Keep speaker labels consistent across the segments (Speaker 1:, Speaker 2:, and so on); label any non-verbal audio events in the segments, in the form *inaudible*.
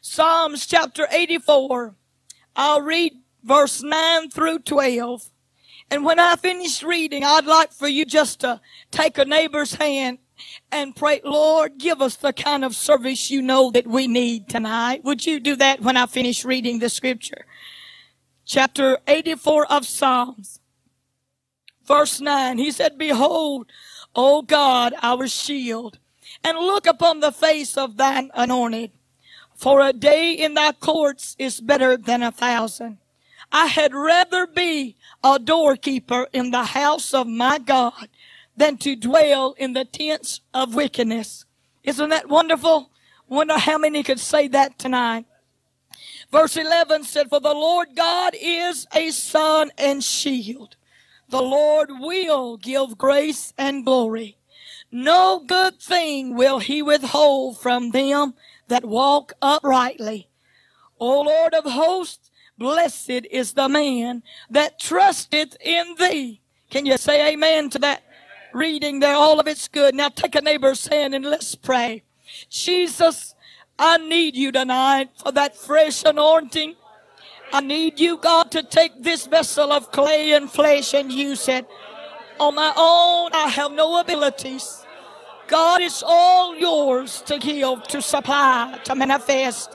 Speaker 1: Psalms chapter 84. I'll read verse 9 through 12. And when I finish reading, I'd like for you just to take a neighbor's hand and pray, Lord, give us the kind of service you know that we need tonight. Would you do that when I finish reading the scripture? Chapter 84 of Psalms. Verse 9, he said, Behold, O God, our shield, and look upon the face of thine anointed. For a day in thy courts is better than a thousand. I had rather be a doorkeeper in the house of my God than to dwell in the tents of wickedness. Isn't that wonderful? Wonder how many could say that tonight. Verse 11 said, For the Lord God is a sun and shield. The Lord will give grace and glory. No good thing will he withhold from them that walk uprightly. O Lord of hosts, blessed is the man that trusteth in thee. Can you say amen to that reading there? All of it's good. Now take a neighbor's hand and let's pray. Jesus, I need you tonight for that fresh anointing. I need you, God, to take this vessel of clay and flesh and use it. On my own, I have no abilities. God, is all yours to give, to supply, to manifest.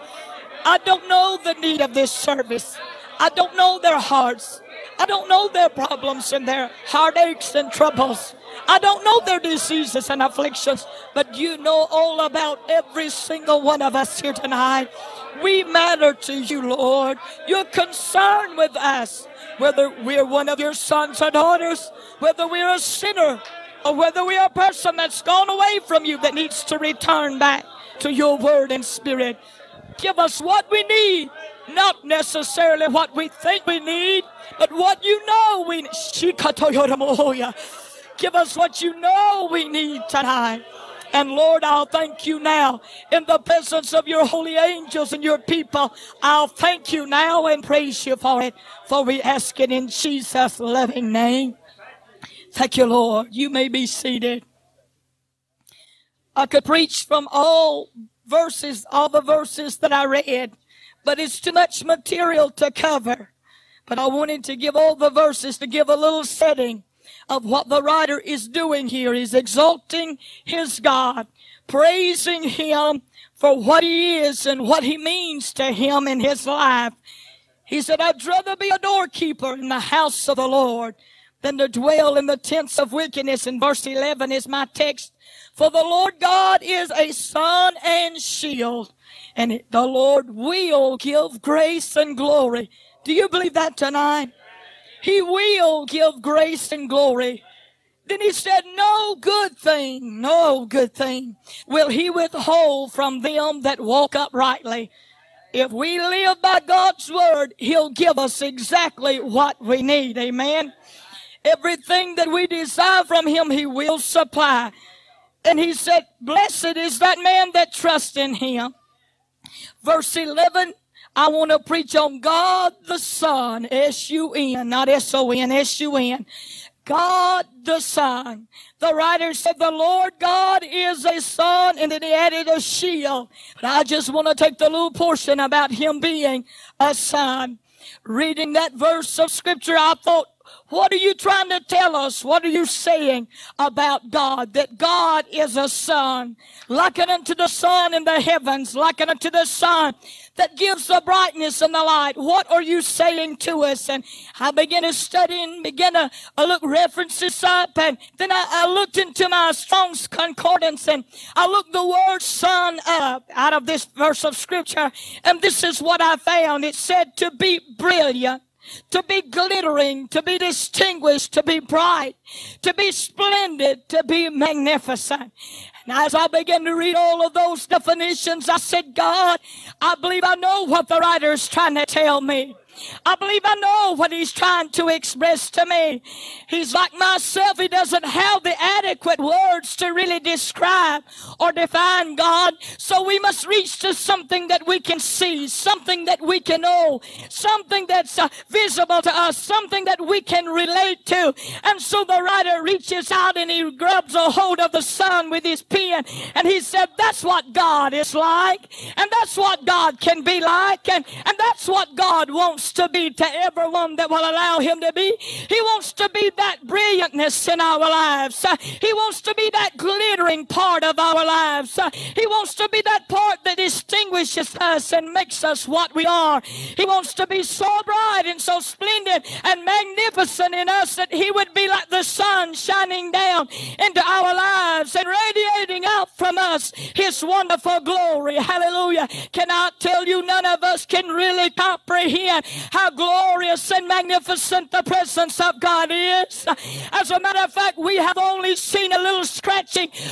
Speaker 1: I don't know the need of this service. I don't know their hearts. I don't know their problems and their heartaches and troubles. I don't know their diseases and afflictions, but you know all about every single one of us here tonight. We matter to you, Lord. You're concerned with us, whether we're one of your sons or daughters, whether we're a sinner or whether we are a person that's gone away from you that needs to return back to your word and spirit. Give us what we need, not necessarily what we think we need, but what you know we need. Give us what you know we need tonight. And Lord, I'll thank you now in the presence of your holy angels and your people. I'll thank you now and praise you for it. For we ask it in Jesus' loving name. Thank you, Lord. You may be seated. I could preach from all verses, all the verses that I read, but it's too much material to cover. But I wanted to give all the verses to give a little setting of what the writer is doing here. He's exalting his God, praising him for what he is and what he means to him in his life. He said, I'd rather be a doorkeeper in the house of the Lord than to dwell in the tents of wickedness. And verse 11 is my text. For the Lord God is a sun and shield, and the Lord will give grace and glory. Do you believe that tonight? He will give grace and glory. Then he said, no good thing, no good thing will he withhold from them that walk uprightly. If we live by God's word, he'll give us exactly what we need. Amen. Everything that we desire from him, he will supply. And he said, blessed is that man that trusts in him. Verse 11, I want to preach on God the Sun, S-U-N, not S-O-N, S-U-N. God the Sun. The writer said the Lord God is a sun and then he added a shield. But I just want to take the little portion about him being a sun. Reading that verse of scripture, I thought, what are you trying to tell us? What are you saying about God? That God is a sun, likened unto the sun in the heavens, likened unto the sun that gives the brightness and the light. What are you saying to us? And I began to study and began to uh, look references up. And then I, I looked into my Strong's Concordance and I looked the word sun up out of this verse of scripture. And this is what I found. It said to be brilliant to be glittering, to be distinguished, to be bright, to be splendid, to be magnificent. And as I began to read all of those definitions, I said, God, I believe I know what the writer is trying to tell me. I believe I know what he's trying to express to me. He's like myself. He doesn't have the adequate words to really describe or define God. So we must reach to something that we can see, something that we can know, something that's uh, visible to us, something that we can relate to. And so the writer reaches out and he grabs a hold of the sun with his pen and he said, that's what God is like. And that's what God can be like. And, and that's what God wants to be to everyone that will allow him to be. He wants to be that brilliantness in our lives. He wants to be that glittering part of our lives. He wants to be that part that distinguishes us and makes us what we are. He wants to be so bright and so splendid and magnificent in us that he would be like the sun shining down into our lives and radiating out from us his wonderful glory. Hallelujah. Can I tell you none of us can really comprehend how glorious and magnificent the presence of God is. As a matter of fact, we have only seen a little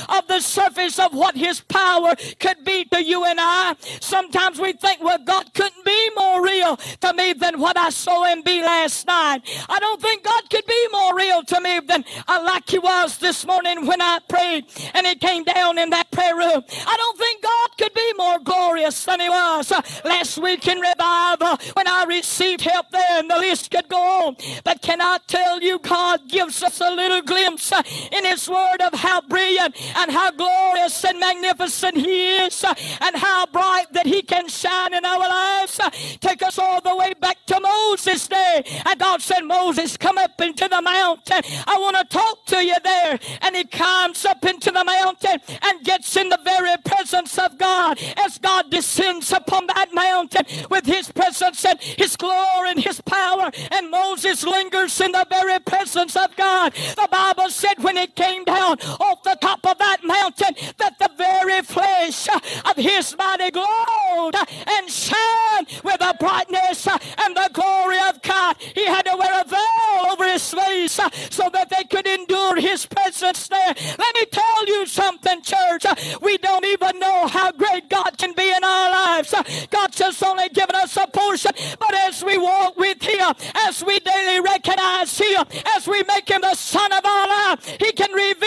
Speaker 1: of the surface of what His power could be to you and I. Sometimes we think, well, God couldn't be more real to me than what I saw Him be last night. I don't think God could be more real to me than uh, like He was this morning when I prayed and He came down in that prayer room. I don't think God could be more glorious than He was uh, last week in revival when I received help there, and the list could go on. But can I tell you, God gives us a little glimpse uh, in His Word of how brilliant and how glorious and magnificent He is, and how bright that He can shine in our lives. Take us all the way back to Moses' day. And God said, Moses, come up into the mountain. I want to talk to you there. And he comes up into the mountain and gets in the very presence of God as God descends upon that mountain with his presence and his glory and his power. And Moses lingers in the very presence of God. The Bible said when it came down off the top of that mountain that the very flesh of his body glowed and shone with the brightness and the glory of God. He had to wear a veil over his face so that they could endure his presence there. Let me tell you something, church. We don't even know how great God can be in our lives. God's just only given us a portion, but as we walk with Him, as we daily recognize Him, as we make Him the Son of our life, He can reveal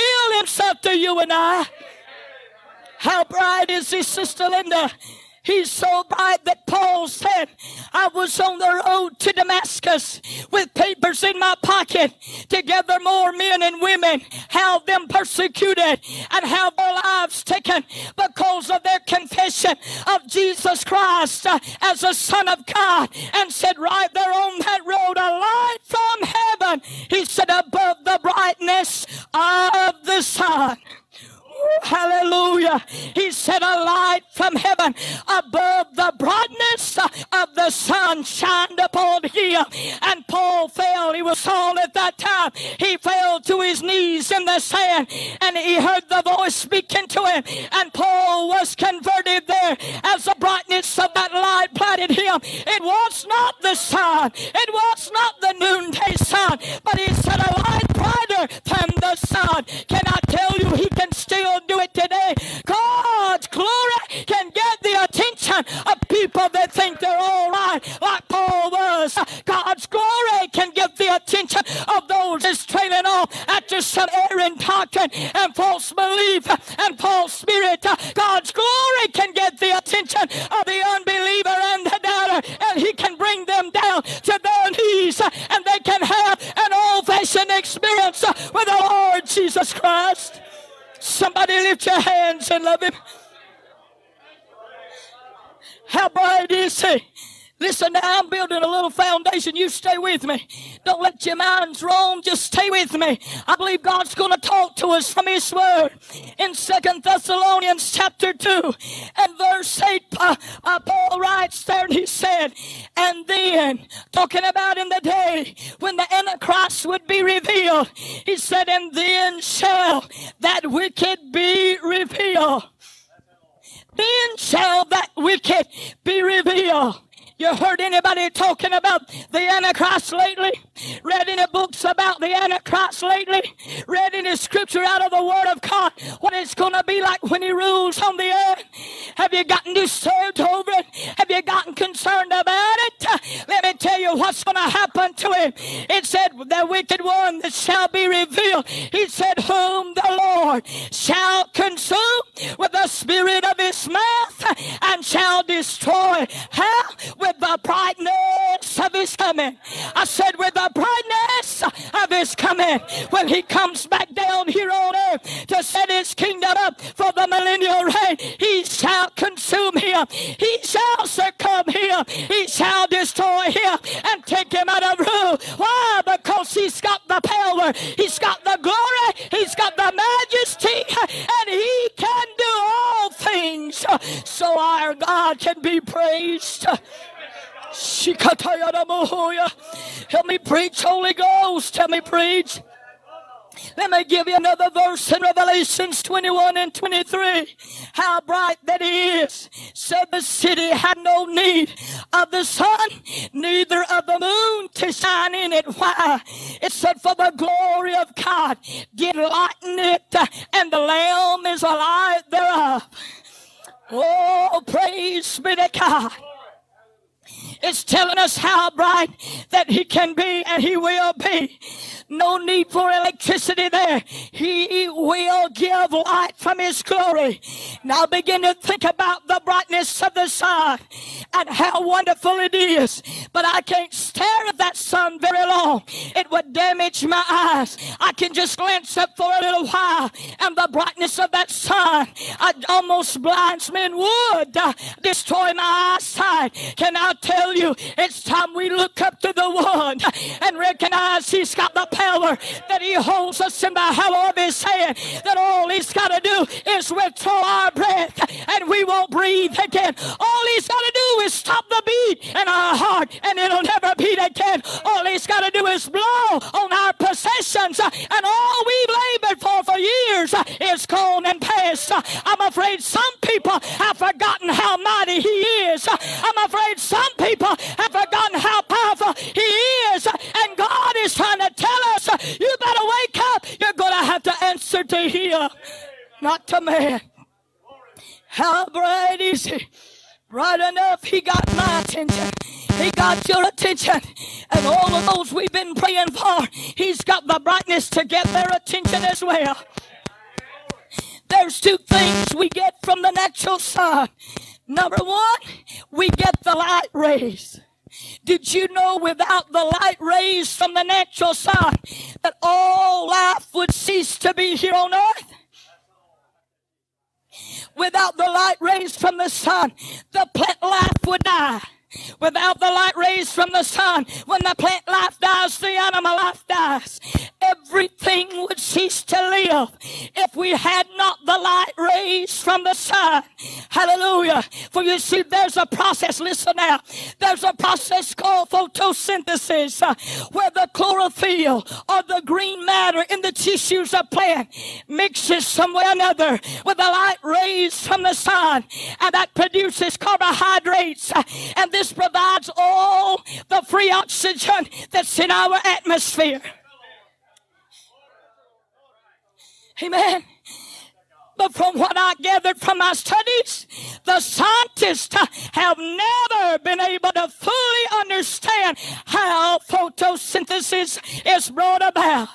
Speaker 1: you and I. How bright is He, Sister Linda? He's so bright that Paul said, I was on the road to Damascus with papers in my pocket to gather more men and women, have them persecuted and have their lives taken because of their confession of Jesus Christ uh, as a Son of God. And said, right there on that road, a light from heaven. He said, above the brightness of the sun. Hallelujah. He said, A light from heaven above the brightness of the sun shined upon him. And Paul fell. He was Saul at that time. He fell to his knees in the sand and he heard the voice speaking to him. And Paul was converted there as the brightness of that light blinded him. It was not the sun, it was not the noonday sun, but he said, A light than the sun. Can I tell you, he can still do it today. God's glory can get the attention of people that think they're all right, like Paul was. God's glory can get the attention of those that's trailing off after some errant doctrine and false belief and false spirit. God's glory can get the attention of the unbeliever and the doubter, Somebody lift your hands and love Him. How bright is He? Listen now, I'm building a little foundation. You stay with me. Don't let your minds roam. Just stay with me. I believe God's going to talk to us from His Word. In Second Thessalonians chapter 2 and verse 8, uh, uh, Paul writes there and he said, and then, talking about in the day when the Antichrist would be revealed, he said, and then shall that wicked be revealed. Then shall that wicked be revealed You heard anybody talking about the Antichrist lately? Read any books about the Antichrist lately? Read any scripture out of the Word of God? What it's going to be like when He rules on the earth? Have you gotten disturbed over it? Have you gotten concerned about it? Let me tell you what's going to happen to him. It said, The wicked one that shall be revealed. He said, Whom the Lord shall consume with the spirit of his mouth and shall destroy. How? With the brightness of his coming. I said, With the brightness of his coming. When he comes back down here on earth to set his kingdom up for the millennial reign, he shall consume him. He shall succumb him. He shall destroy him and take him out of rule. Why? Because he's got the power. He's got the glory. He's got the majesty. And he can do all things. So our God can be praised. Help me preach, Holy Ghost. Help me preach. Let me give you another verse in Revelations 21 and 23. How bright that is. Said the city had no need of the sun, neither of the moon to shine in it. Why? It said, For the glory of God did lighten it, and the Lamb is a light thereof. Oh, praise be to God. It's telling us how bright that He can be and He will be. No need for electricity there. He will give light from His glory. Now begin to think about the brightness of the sun and how wonderful it is. But I can't stare at that sun very long. It would damage my eyes. I can just glance up for a little while and the brightness of that sun almost blinds me and would uh, destroy my eyesight. Can I tell you, it's time we look up to the one and recognize he's got the power that he holds us in the hollow of his hand. That all he's got to do is withdraw our breath and we won't breathe again. All he's got to do is stop the beat in our heart and it'll never beat again. All he's got to do is blow on our possessions and all we've labored for for years is gone and past. I'm afraid some people have forgotten how mighty he is. I'm afraid some people have forgotten how powerful he is. And God is trying to tell us, you better wake up. You're going to have to answer to him, not to man. How bright is he? Bright enough, he got my attention. He got your attention. And all of those we've been praying for, he's got the brightness to get their attention as well. There's two things we get from the natural sun. Number one, we get the light rays. Did you know without the light rays from the natural sun that all life would cease to be here on earth? Without the light rays from the sun, the plant life would die. Without the light rays from the sun, when the plant life dies, the animal life dies. Everything would cease to live if we had not the light rays from the sun. Hallelujah. For you see, there's a process, listen now, there's a process called photosynthesis uh, where the chlorophyll or the green matter in the tissues of plant mixes somewhere or another with the light rays from the sun and that produces carbohydrates uh, and this provides all the free oxygen that's in our atmosphere. Amen. But from what I gathered from my studies, the scientists have never been able to fully understand how photosynthesis is brought about.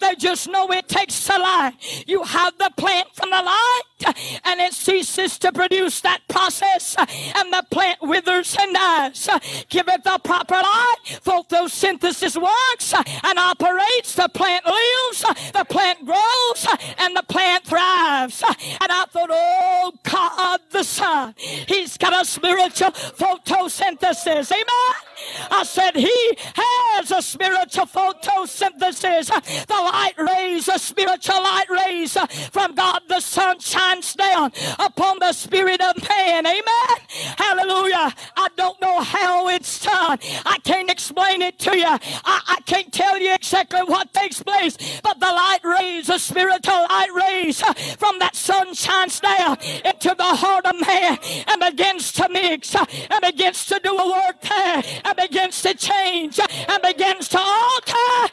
Speaker 1: They just know it takes the light. You have the plant from the light, and it ceases to produce that process, and the plant withers and dies. Give it the proper light. Photosynthesis works and operates. The plant lives, the plant grows, and the plant thrives. And I thought, oh God, the Sun, He's got a spiritual photosynthesis. Amen. I said, He has a spiritual photosynthesis. The light rays, the spiritual light rays from God the sun shines down upon the spirit of man. Amen. Hallelujah. I don't know how it's done. I can't explain it to you. I, I can't tell you exactly what takes place, but the light rays the spiritual light rays from that sun shines down into the heart of man and begins to mix and begins to do a work there and begins to change and begins to alter.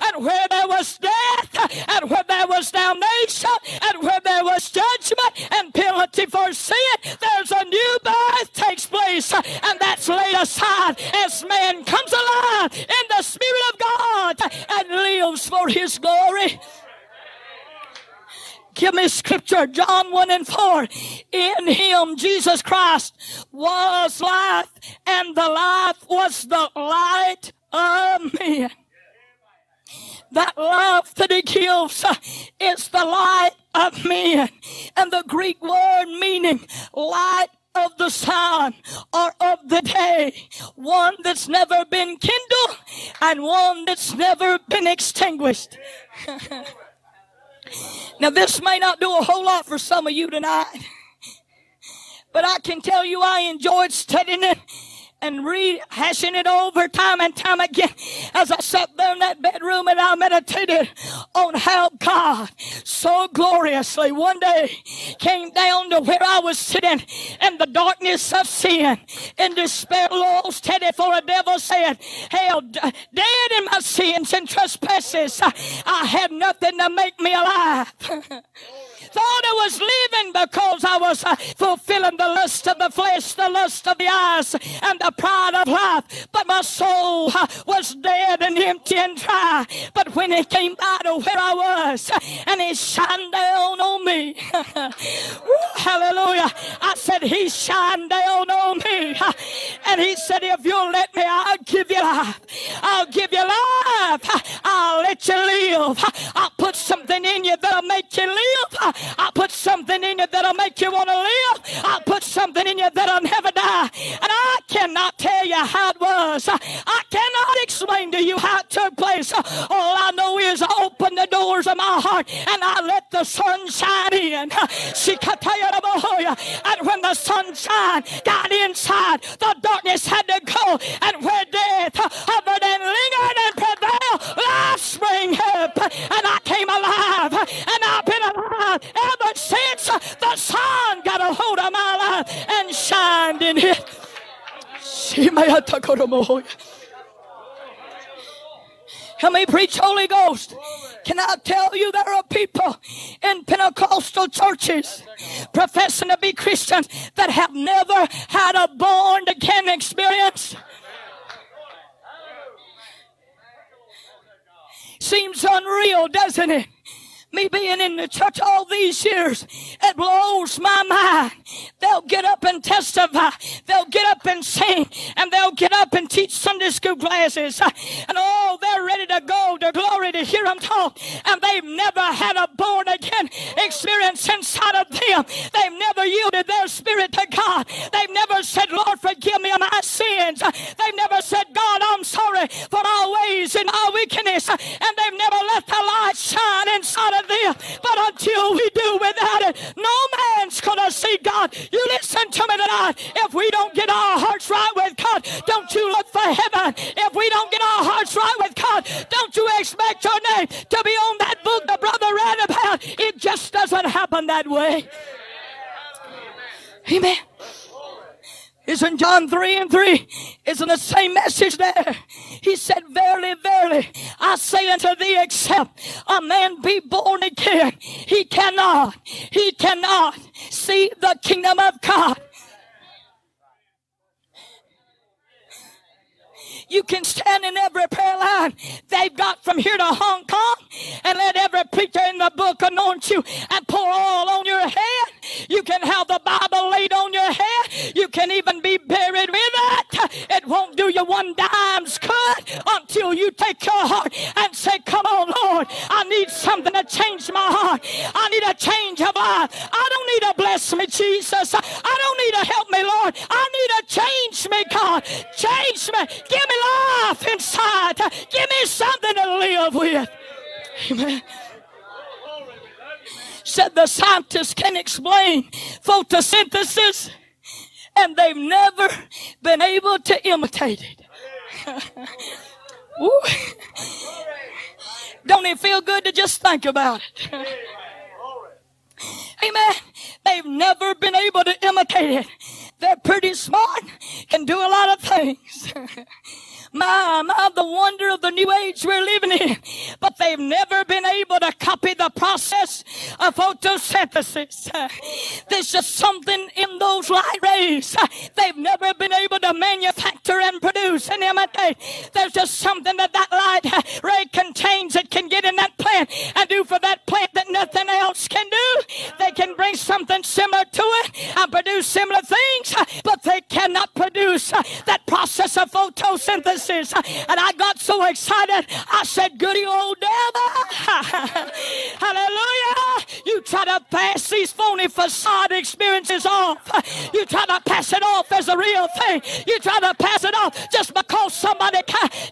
Speaker 1: And where there was death and where there was damnation and where there was judgment and penalty for sin, there's a new birth takes place and that's laid aside as man comes alive in the Spirit of God and lives for His glory. Give me scripture, John 1 and 4. In him, Jesus Christ was life, and the life was the light of men. That love that he gives uh, is the light of men. And the Greek word meaning light of the sun or of the day. One that's never been kindled and one that's never been extinguished. *laughs* now this may not do a whole lot for some of you tonight, but I can tell you I enjoyed studying it and rehashing it over time and time again as I sat there in that bedroom and I meditated on how God so gloriously one day came down to where I was sitting in the darkness of sin in despair, lost, headed for a devil said, Hell, dead in my sins and trespasses, I had nothing to make me alive. *laughs* thought I was living because I was uh, fulfilling the lust of the flesh, the lust of the eyes, and the pride of life. But my soul uh, was dead and empty and dry. But when he came by to where I was, uh, and he shined down on me, *laughs* hallelujah, I said, He shined down on me. *laughs* And He said, If you'll let me, I'll give you life. I'll give you life. I'll let you live. I'll put something in you that'll make you live. I'll put something in you that'll make you want to live. I'll put something in you that'll never die. And I cannot tell you how it was. I cannot explain to you how it took place. All I know is I opened the doors of my heart and I let the sun shine in. And when the sunshine got inside, the darkness had to go. And where death hovered and lingered and prevailed, up. And I came alive. And I've been alive ever since the sun got a hold of my life and shined in it. Help me preach Holy Ghost. Can I tell you there are people in Pentecostal churches professing to be Christians that have never had a born again experience? Seems unreal, doesn't it? Me being in the church all these years, it blows my mind. They'll get up and testify. They'll get up and sing and they'll get up and teach Sunday school classes. And oh, they're ready to go to glory to hear them talk. And they've never had a born again experience inside of them. They've never yielded their spirit to God. They've never said, Lord, forgive me of my sins. They've never said, God, I'm sorry for our ways and our wickedness. And they've never let the light shine inside of them. But until we do without it, no man's going to see God. You listen to me tonight. If we don't get our hearts right with God, don't you look for heaven. If we don't get our hearts right with God, don't you expect your name to be on that book the brother read about. It just doesn't happen that way. Amen. Isn't John 3 and 3? Isn't the same message there? He said, Verily, verily, I say unto thee, except a man be born again, he cannot, he cannot see the kingdom of God. You can stand in every prayer line they've got from here to Hong Kong and let every preacher in the book anoint you and pour oil on your head. You can have the Bible laid on your head. You can even be buried with it. It won't do you one dime's good until you take your heart and say, Come on, Lord, I need something to change my heart. I need a change of life. I don't need to bless me, Jesus. I don't need to help me, Lord. I need to change me, God. Change me. Give me life inside. Give me something to live with. Amen said the scientists can explain photosynthesis and they've never been able to imitate it. *laughs* Don't it feel good to just think about it? *laughs* Amen. They've never been able to imitate it. They're pretty smart, can do a lot of things. *laughs* My, my, the wonder of the new age we're living in. But they've never been able to copy the process of photosynthesis. There's just something in those light rays. They've never been able to manufacture and produce and imitate. There's just something that that light ray contains that can get in that plant and do for that plant that nothing else can do. They can bring something similar to it and produce similar things, but they cannot produce that process of photosynthesis and I got so excited, I said, Goody old devil. *laughs* Hallelujah. You try to pass these phony facade experiences off. You try to pass it off as a real thing. You try to pass it off just because somebody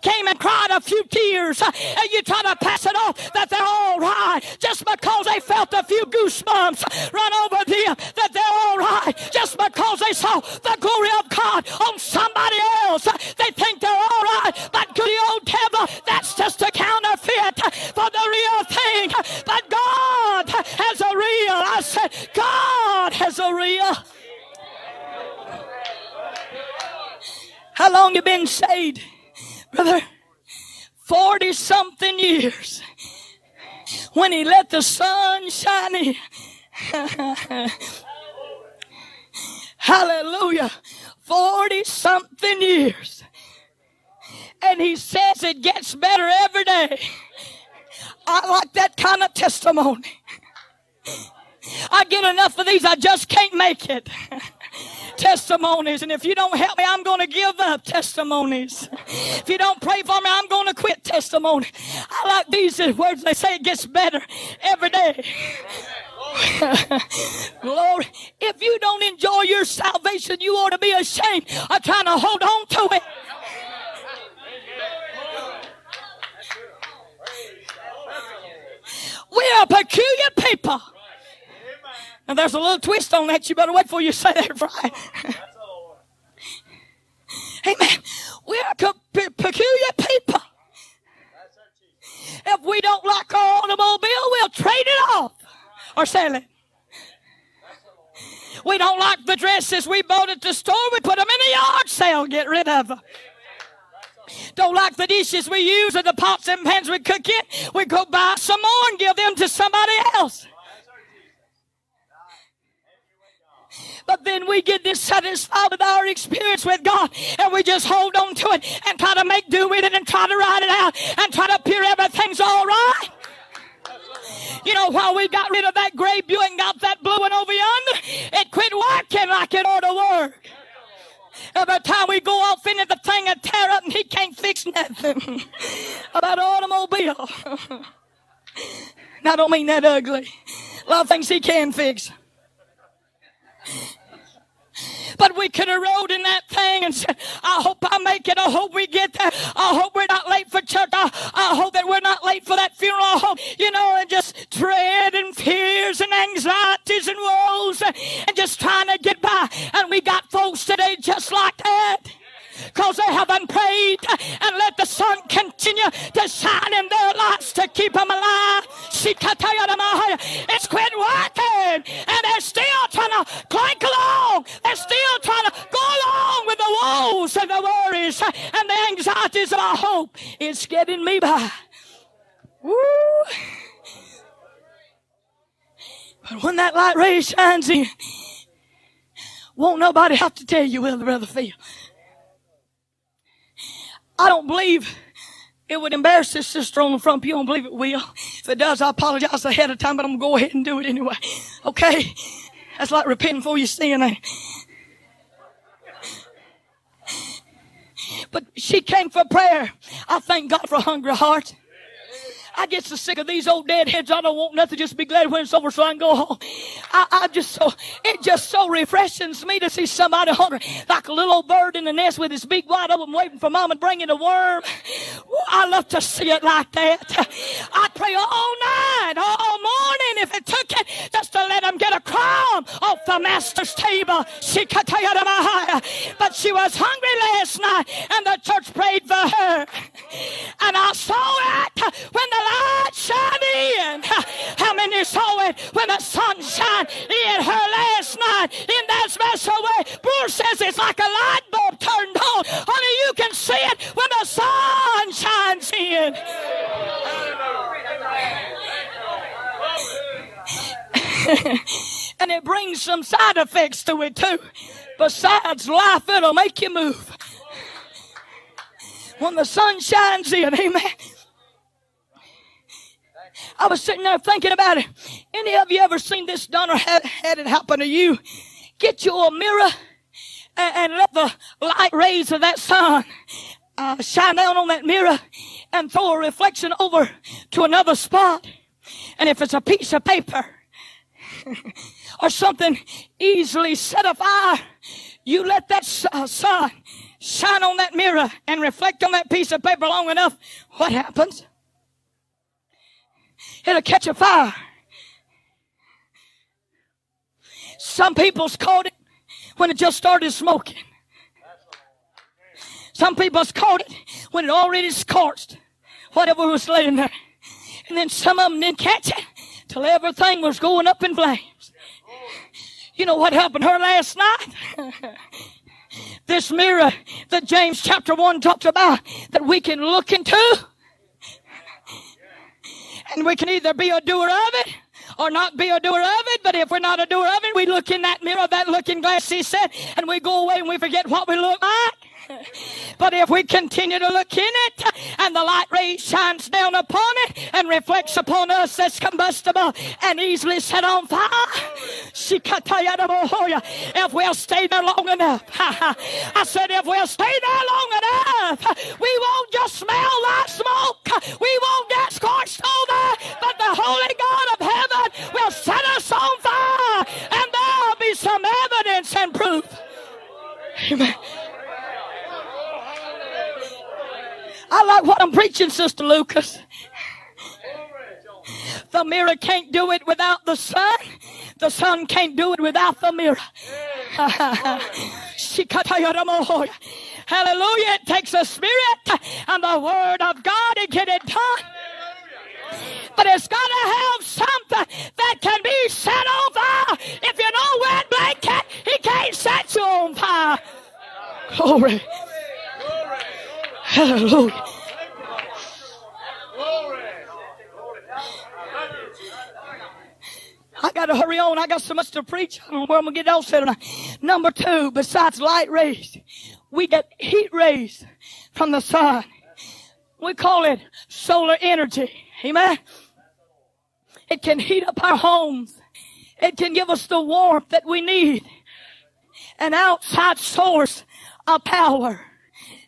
Speaker 1: came and cried a few tears. And you try to pass it off that they're all right just because they felt a few goosebumps run over them, that they're all right just because they saw the glory of God on somebody else. They think they're all But God has a real. I said, God has a real. How long you been saved, brother? Forty something years. When he let the sun shine in. *laughs* Hallelujah. Forty something years. And he says it gets better every day. I like that kind of testimony. I get enough of these, I just can't make it. *laughs* testimonies. And if you don't help me, I'm going to give up testimonies. If you don't pray for me, I'm going to quit testimony. I like these words. They say it gets better every day. *laughs* Glory. If you don't enjoy your salvation, you ought to be ashamed of trying to hold on to it. We are peculiar people. And there's a little twist on that. You better wait for you say that right. *laughs* Amen. We are pe- peculiar people. If we don't like our automobile, we'll trade it off or sell it. We don't like the dresses we bought at the store, we put them in a yard sale, get rid of them. Don't like the dishes we use or the pots and pans we cook in, we go buy some more and give them to somebody else. But then we get dissatisfied with our experience with God and we just hold on to it and try to make do with it and try to ride it out and try to appear everything's all right. You know, while we got rid of that gray Buick and got that blue one over yonder, it quit working like it ought to work. Every time we go off into the thing and tear up and he can't fix nothing *laughs* about automobile. *laughs* now, I don't mean that ugly. A lot of things he can fix. But we could have rode in that thing and said, I hope I make it. I hope we get there. I hope we're not late for church. I, I hope that we're not late for that funeral. You know, and just dread and fears and anxieties and woes and, and just trying to get by. And we got folks today just like that because they haven't prayed and let the sun continue to shine in their lives to keep them alive. Anxieties of our hope. It's getting me by. Woo. But when that light ray shines in, won't nobody have to tell you, the brother feel? I don't believe it would embarrass this sister on the front pew. I don't believe it will. If it does, I apologize ahead of time, but I'm to go ahead and do it anyway. Okay? That's like repenting for your sin. Eh? But she came for prayer. I thank God for a hungry heart. I get so sick of these old dead heads. I don't want nothing. Just be glad when it's over so I can go home. I, I just so, it just so refreshes me to see somebody hungry. Like a little old bird in the nest with his beak wide open waiting for mom and bringing a worm. I love to see it like that. I pray all night, all morning if it took it just to let him get a crumb off the master's table. But she was hungry last night and the church prayed for her. And I saw it when the light shine in. How many saw it when the sun shined in her last night? In that special way, Bruce says it's like a light bulb turned on. Honey, you can see it when the sun shines in. *laughs* and it brings some side effects to it too. Besides life, it'll make you move. When the sun shines in, amen. I was sitting there thinking about it. Any of you ever seen this done or had, had it happen to you? Get you a mirror and, and let the light rays of that sun uh, shine down on that mirror and throw a reflection over to another spot. And if it's a piece of paper *laughs* or something easily set afire, you let that uh, sun shine on that mirror and reflect on that piece of paper long enough. What happens? It'll catch a fire. Some people's caught it when it just started smoking. Some people's caught it when it already scorched whatever was laying there. And then some of them didn't catch it till everything was going up in flames. You know what happened her last night? *laughs* this mirror that James chapter 1 talks about that we can look into and we can either be a doer of it or not be a doer of it. But if we're not a doer of it, we look in that mirror, that looking glass, he said, and we go away and we forget what we look like. *laughs* But if we continue to look in it and the light ray shines down upon it and reflects upon us that's combustible and easily set on fire, if we'll stay there long enough, *laughs* I said, if we'll stay there long enough, we won't just smell like smoke. We won't get scorched over, but the Holy God of heaven will set us on fire and there'll be some evidence and proof. Amen. I like what I'm preaching, Sister Lucas. The mirror can't do it without the sun. The sun can't do it without the mirror. *laughs* Hallelujah. It takes a spirit and the word of God to get it done. But it's got to have something that can be set on fire. If you know wet blanket, he can't set you on fire. Glory. Hallelujah. I got to hurry on. I got so much to preach. I don't know where I'm going to get all set tonight. Number two, besides light rays, we get heat rays from the sun. We call it solar energy. Amen. It can heat up our homes. It can give us the warmth that we need. An outside source of power.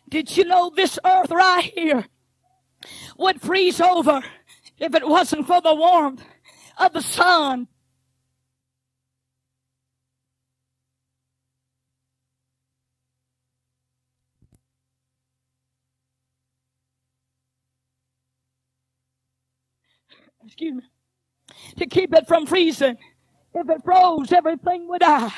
Speaker 1: Did you know this earth right here would freeze over if it wasn't for the warmth of the sun? Excuse me. To keep it from freezing. If it froze, everything would die.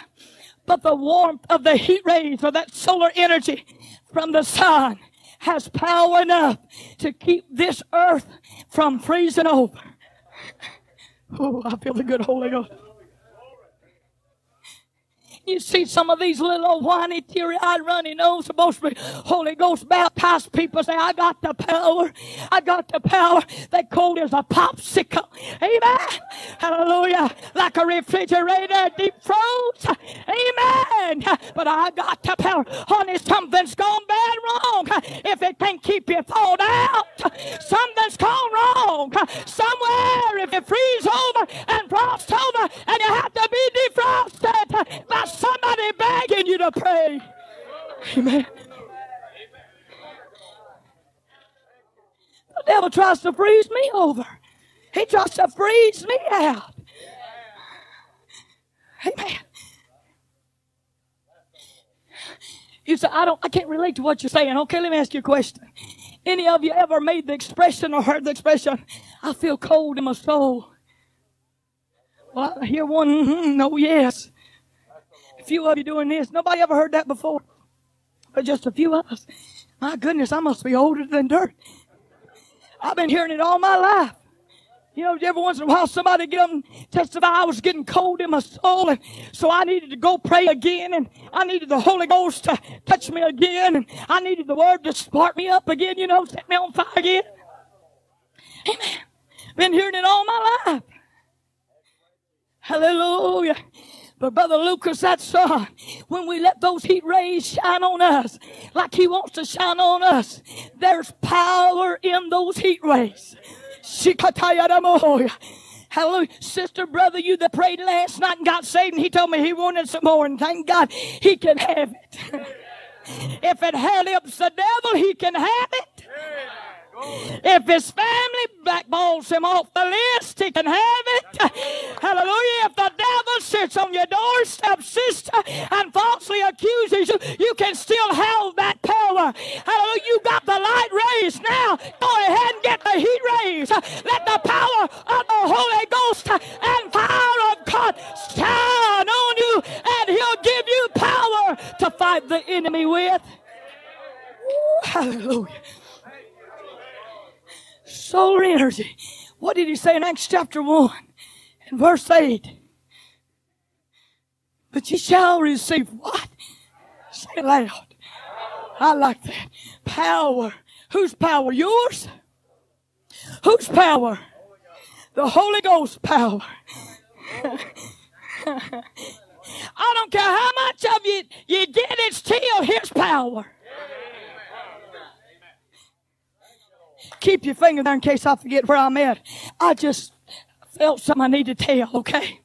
Speaker 1: But the warmth of the heat rays or that solar energy from the sun has power enough to keep this earth from freezing over. Oh, I feel the good Holy Ghost. You see some of these little whiny, teary-eyed, runny nose, supposed to be Holy Ghost baptized people say, I got the power. I got the power. They cold as a popsicle. Amen. Hallelujah. Like a refrigerator deep froze. Amen. But I got the power. Honey, something's gone bad wrong. If it can't keep you thawed out, something's gone wrong. Somewhere, if it freeze over and frost over and you have to be defrosted by somebody begging you to pray. Amen. The devil tries to freeze me over. He tries to freeze me out. Amen. You say, I don't I can't relate to what you're saying. Okay, let me ask you a question. Any of you ever made the expression or heard the expression, I feel cold in my soul? Well, I hear one, mm-hmm, no, yes few of you doing this. Nobody ever heard that before. But just a few of us. My goodness, I must be older than dirt. I've been hearing it all my life. You know, every once in a while somebody get and testify I was getting cold in my soul and so I needed to go pray again and I needed the Holy Ghost to touch me again and I needed the Word to spark me up again, you know, set me on fire again. Amen. Been hearing it all my life. Hallelujah. But Brother Lucas, that sun, when we let those heat rays shine on us, like He wants to shine on us, there's power in those heat rays. Hallelujah. Sister, brother, you that prayed last night and got saved, and he told me he wanted some more, and thank God he can have it. if it helps the devil, he can have it. If his family blackballs him off the list, he can have it. Hallelujah. If the devil sits on your doorstep, sister, and falsely accuses you, you can still have that power. Hallelujah. You got the light rays now. Go ahead and get the heat rays. Let the power of the Holy Ghost and fire of God shine on you, and he'll give you power to fight the enemy with. Hallelujah solar energy. What did he say in Acts chapter 1 and verse 8? But ye shall receive what? Say it loud. I like that. Power. Whose power? Yours? Whose power? The Holy Ghost power. *laughs* I don't care how much of you you get, it's still His power. Keep your finger there in case I forget where I'm at. I just felt something I need to tell, okay?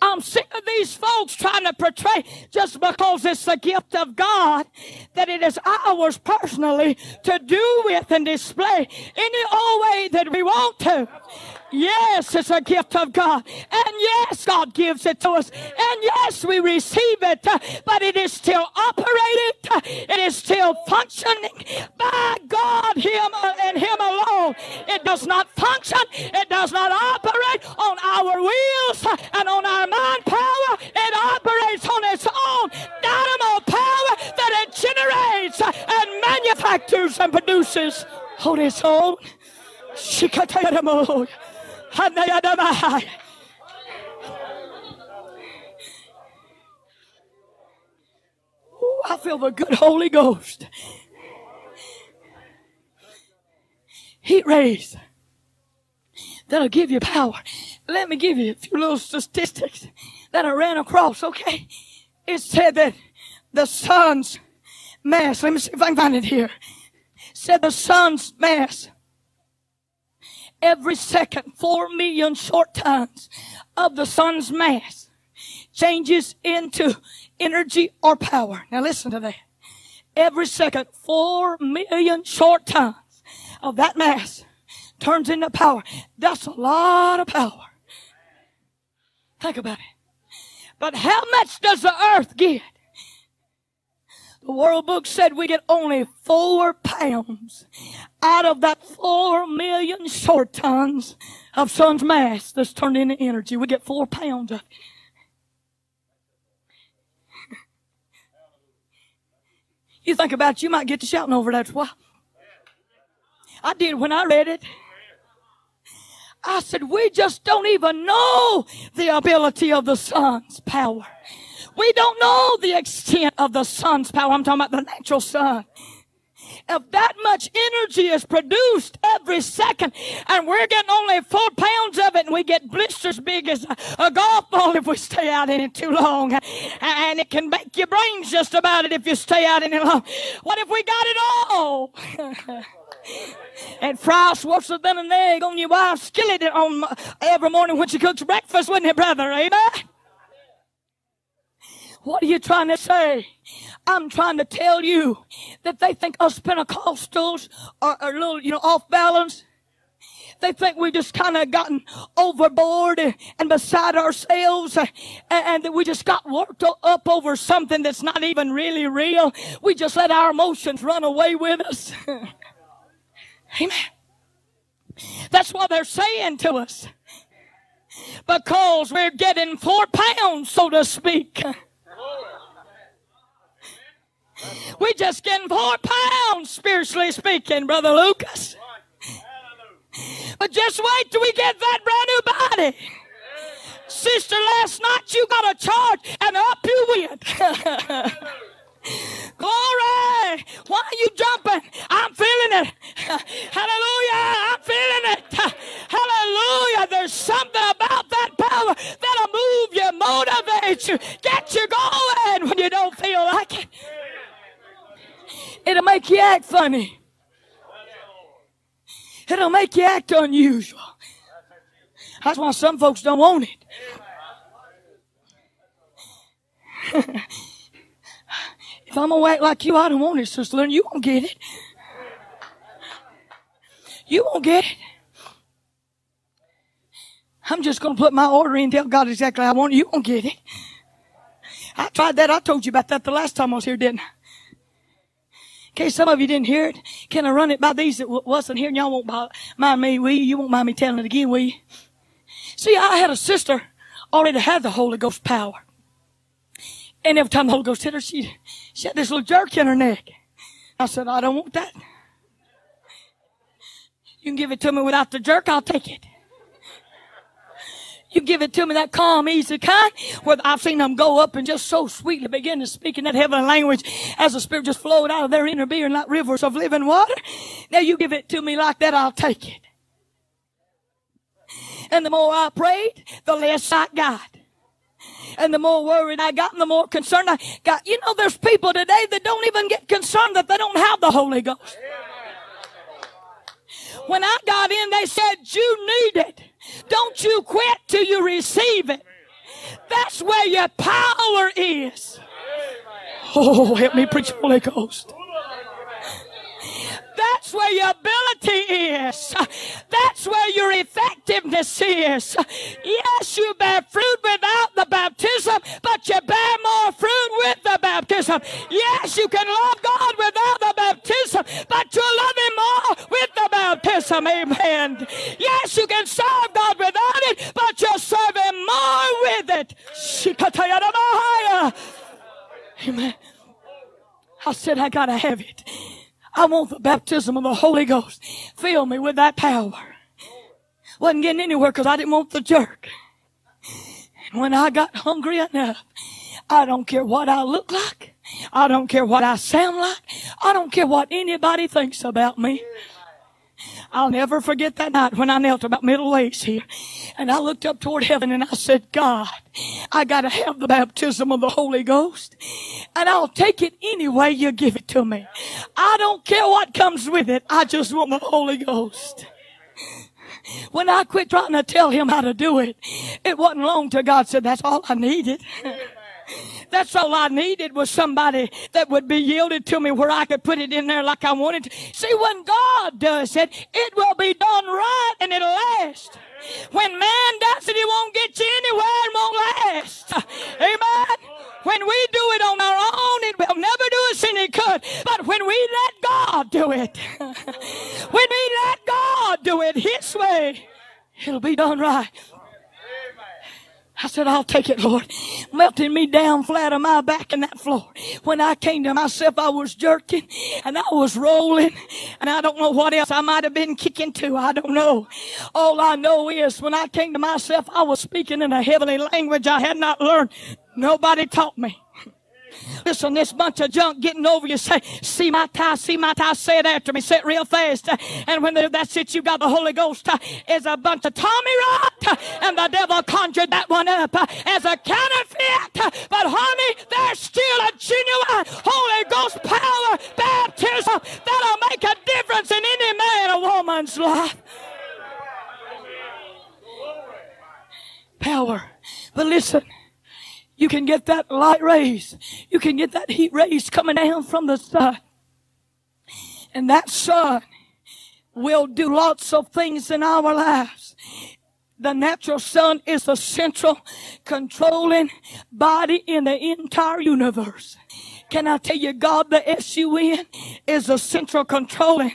Speaker 1: I'm sick of these folks trying to portray just because it's the gift of God that it is ours personally to do with and display any old way that we want to. Yes, it's a gift of God. And yes, God gives it to us. And yes, we receive it. But it is still operated. It is still functioning by God, Him and Him alone. It does not function. It does not operate on our wheels and on our mind power. It operates on its own dynamo power that it generates and manufactures and produces on its own. I feel the good Holy Ghost. Heat rays that'll give you power. Let me give you a few little statistics that I ran across, okay? It said that the sun's mass, let me see if I can find it here. said the sun's mass every second, four million short tons of the sun's mass changes into energy or power. Now listen to that. Every second, four million short tons of that mass turns into power. That's a lot of power. Think about it. But how much does the earth get? The World Book said we get only four pounds out of that four million short tons of sun's mass that's turned into energy. We get four pounds of it. You think about it, you might get to shouting over that's why. I did when I read it. I said, we just don't even know the ability of the sun's power. We don't know the extent of the sun's power. I'm talking about the natural sun. If that much energy is produced every second and we're getting only four pounds of it and we get blisters big as a, golf ball if we stay out in it too long. And it can make your brains just about it if you stay out in it long. What if we got it all? *laughs* and fries worse than an egg on your wife's skillet on every morning when she cooks breakfast, wouldn't it, brother? Amen? What are you trying to say? I'm trying to tell you that they think us Pentecostals are, a little, you know, off balance. They think we just kind of gotten overboard and beside ourselves and, and that we just got worked up over something that's not even really real. We just let our emotions run away with us. *laughs* Amen. That's what they're saying to us. Because we're getting four pounds, so to speak. *laughs* We just getting four pounds, spiritually speaking, Brother Lucas. But just wait till we get that brand new body. Sister, last night you got a charge and up you went. *laughs* Glory! Why are you jumping? I'm feeling it. *laughs* Hallelujah! I'm feeling it. *laughs* Hallelujah! There's something about that power that'll move you, motivate you, get you going when you don't feel like it. It'll make you act funny. It'll make you act unusual. That's why some folks don't want it. *laughs* if I'm gonna act like you, I don't want it, Sister Lynn. You won't get it. You won't get it. I'm just gonna put my order in tell God exactly I want it. You won't get it. I tried that. I told you about that the last time I was here, didn't I? In case some of you didn't hear it, can I run it by these that w- wasn't here and y'all won't mind me, will you? You won't mind me telling it again, will you? See, I had a sister already had the Holy Ghost power. And every time the Holy Ghost hit her, she, she had this little jerk in her neck. I said, I don't want that. You can give it to me without the jerk, I'll take it. You give it to me that calm, easy kind, where I've seen them go up and just so sweetly begin to speak in that heavenly language as the Spirit just flowed out of their inner being like rivers of living water. Now you give it to me like that, I'll take it. And the more I prayed, the less I got. And the more worried I got and the more concerned I got. You know, there's people today that don't even get concerned that they don't have the Holy Ghost. When I got in, they said, you need it. Don't you quit till you receive it. That's where your power is. Oh, help me preach the Holy Ghost. That's where your ability is. That's where your effectiveness is. Yes, you bear fruit without the baptism, but you bear more fruit with the baptism. Yes, you can love God without the baptism, but you love Him more with the baptism. Amen. Yes, you can serve God without it, but you serve Him more with it. Amen. I said, I gotta have it. I want the baptism of the Holy Ghost. Fill me with that power. Wasn't getting anywhere because I didn't want the jerk. And when I got hungry enough, I don't care what I look like. I don't care what I sound like. I don't care what anybody thinks about me. I'll never forget that night when I knelt about middle ways here and I looked up toward heaven and I said, God, I gotta have the baptism of the Holy Ghost and I'll take it any way you give it to me. I don't care what comes with it. I just want the Holy Ghost. When I quit trying to tell him how to do it, it wasn't long till God said, that's all I needed. *laughs* That's all I needed was somebody that would be yielded to me where I could put it in there like I wanted to. See, when God does it, it will be done right and it'll last. When man does it, he won't get you anywhere and won't last. Amen. When we do it on our own, it will never do us any good. But when we let God do it, *laughs* when we let God do it His way, it'll be done right. I said, I'll take it, Lord. Melting me down flat on my back in that floor. When I came to myself, I was jerking and I was rolling and I don't know what else I might have been kicking to. I don't know. All I know is when I came to myself, I was speaking in a heavenly language I had not learned. Nobody taught me. Listen, this bunch of junk getting over you. Say, see my tie, see my tie. Say it after me. Say it real fast. And when that's it, you got the Holy Ghost. Uh, is a bunch of Tommy Rot, uh, and the devil conjured that one up uh, as a counterfeit. But honey, there's still a genuine Holy Ghost power baptism that'll make a difference in any man or woman's life. Power. But listen. You can get that light rays. You can get that heat rays coming down from the sun. And that sun will do lots of things in our lives. The natural sun is the central controlling body in the entire universe. Can I tell you, God, the S-U-N is a central controlling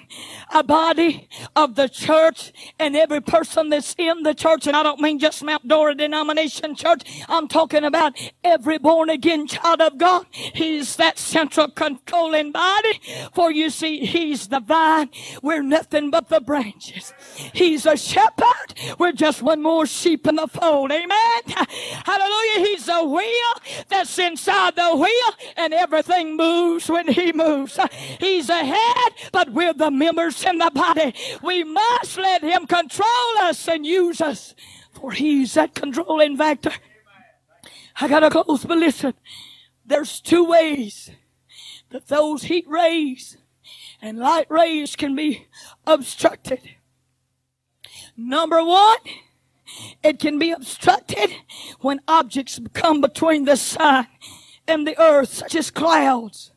Speaker 1: a body of the church and every person that's in the church. And I don't mean just Mount Dora denomination church. I'm talking about every born again child of God. He's that central controlling body. For you see, He's the vine. We're nothing but the branches. He's a shepherd. We're just one more sheep in the fold. Amen. *laughs* Hallelujah. He's a wheel that's inside the wheel and everything moves when He moves. He's a head, but we're the members in the body. We must let Him control us and use us, for He's that controlling factor. I gotta close, but listen, there's two ways that those heat rays and light rays can be obstructed. Number one, it can be obstructed when objects come between the sun and the earth, such as clouds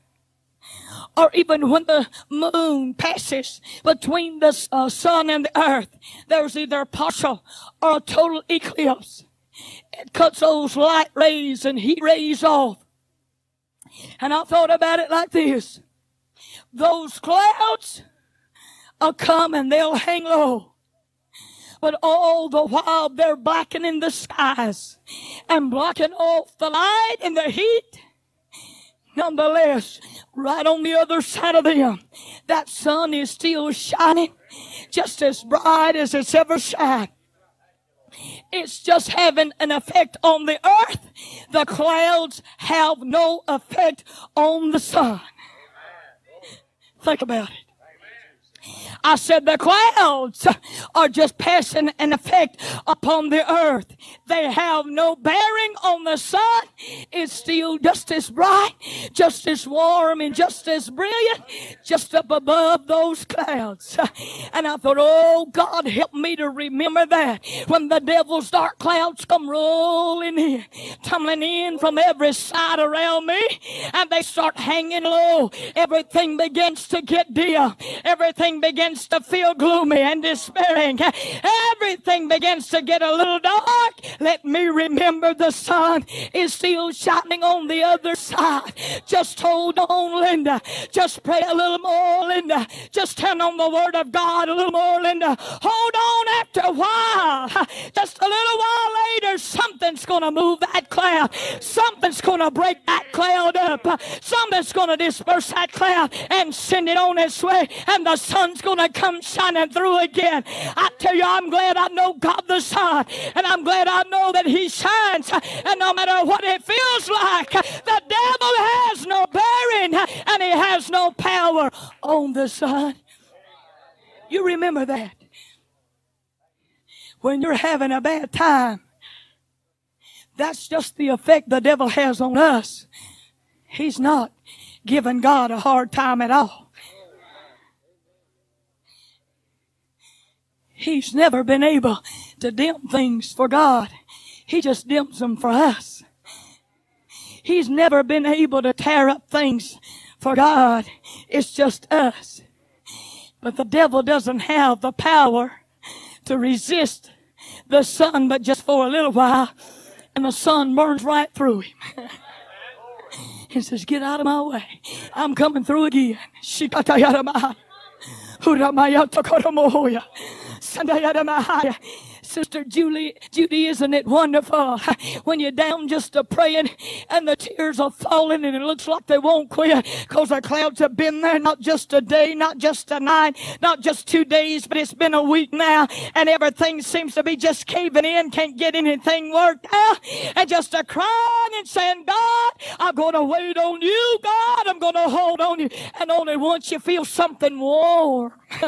Speaker 1: or even when the moon passes between the uh, sun and the earth, there's either a partial or a total eclipse. It cuts those light rays and heat rays off. And I thought about it like this. Those clouds will come and they'll hang low. But all the while they're blackening the skies and blocking off the light and the heat. Nonetheless, right on the other side of them, that sun is still shining just as bright as it's ever shined. It's just having an effect on the earth. The clouds have no effect on the sun. Think about it. I said the clouds are just passing an effect upon the earth. They have no bearing on the sun. It's still just as bright, just as warm, and just as brilliant, just up above those clouds. And I thought, oh God, help me to remember that when the devil's dark clouds come rolling in, tumbling in from every side around me, and they start hanging low, everything begins to get dim. Everything begins begins to feel gloomy and despairing, everything begins to get a little dark, let me remember the sun is still shining on the other side. Just hold on, Linda. Just pray a little more, Linda. Just turn on the word of God a little more, Linda. Hold on after a while. Just a little while later, something's going to move that cloud. Something's going to break that cloud up. Something's going to disperse that cloud and send it on its way. And the sun's going to to come shining through again. I tell you, I'm glad I know God the Son, and I'm glad I know that He shines. And no matter what it feels like, the devil has no bearing and he has no power on the sun. You remember that. When you're having a bad time, that's just the effect the devil has on us. He's not giving God a hard time at all. He's never been able to dim things for God. He just dims them for us. He's never been able to tear up things for God. It's just us. But the devil doesn't have the power to resist the sun, but just for a little while. And the sun burns right through him. *laughs* he says, get out of my way. I'm coming through again. sandaya dan mahaya. Sister Julie, Judy, isn't it wonderful? *laughs* When you're down just a praying and the tears are falling and it looks like they won't quit because the clouds have been there not just a day, not just a night, not just two days, but it's been a week now and everything seems to be just caving in, can't get anything worked out. And just a crying and saying, God, I'm going to wait on you, God, I'm going to hold on you. And only once you feel something warm *laughs*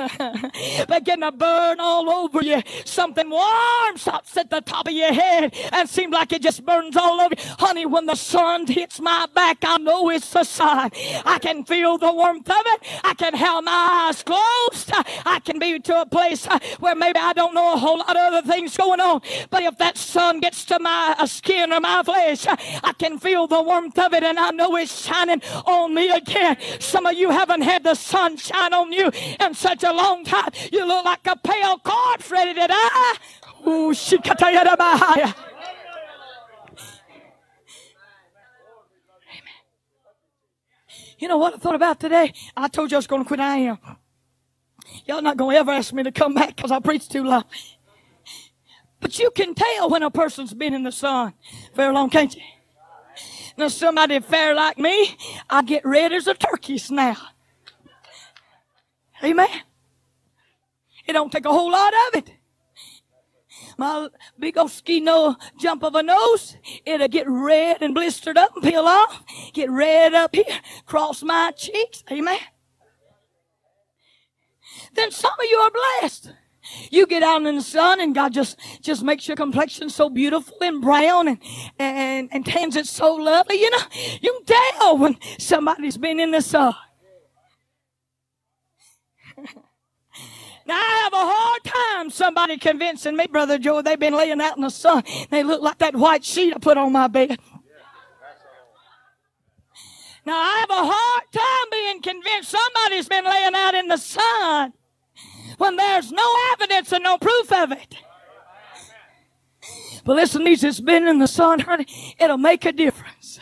Speaker 1: begin to burn all over you, something warm arm stops at the top of your head and seems like it just burns all over. you. Honey, when the sun hits my back, I know it's a sign. I can feel the warmth of it. I can have my eyes closed. I can be to a place where maybe I don't know a whole lot of other things going on. But if that sun gets to my uh, skin or my flesh, I can feel the warmth of it and I know it's shining on me again. Some of you haven't had the sun shine on you in such a long time. You look like a pale corpse ready to die. Amen. You know what I thought about today? I told you I was going to quit. I am. Y'all not going to ever ask me to come back because I preach too long. But you can tell when a person's been in the sun very long, can't you? Now somebody fair like me, I get red as a turkey now. Amen. It don't take a whole lot of it. My big old ski no jump of a nose, it'll get red and blistered up and peel off. Get red up here, cross my cheeks. Amen. Then some of you are blessed. You get out in the sun and God just, just makes your complexion so beautiful and brown and, and, and tans it so lovely. You know, you can tell when somebody's been in the sun. *laughs* Now I have a hard time somebody convincing me, Brother Joe, they've been laying out in the sun. They look like that white sheet I put on my bed. Now I have a hard time being convinced somebody's been laying out in the sun when there's no evidence and no proof of it. But listen, these it's been in the sun, honey, it'll make a difference.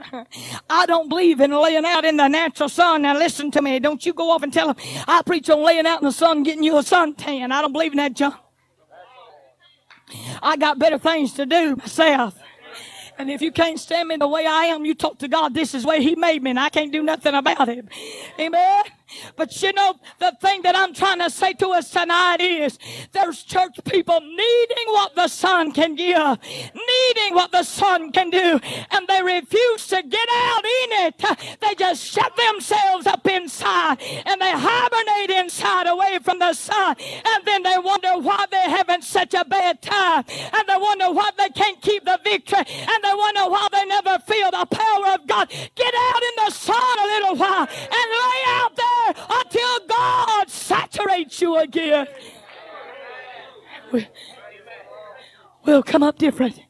Speaker 1: *laughs* I don't believe in laying out in the natural sun. Now listen to me. Don't you go off and tell them I preach on laying out in the sun, getting you a suntan. I don't believe in that junk. I got better things to do myself. And if you can't stand me the way I am, you talk to God. This is way He made me, and I can't do nothing about it. Amen. But you know, the thing that I'm trying to say to us tonight is there's church people needing what the sun can give, needing what the sun can do, and they refuse to get out in it. They just shut themselves up inside and they hibernate inside away from the sun. And then they wonder why they're having such a bad time. And they wonder why they can't keep the victory. And they wonder why they never feel the power of God. Get out in the sun a little while and lay out there until God saturates you again. We'll come up different.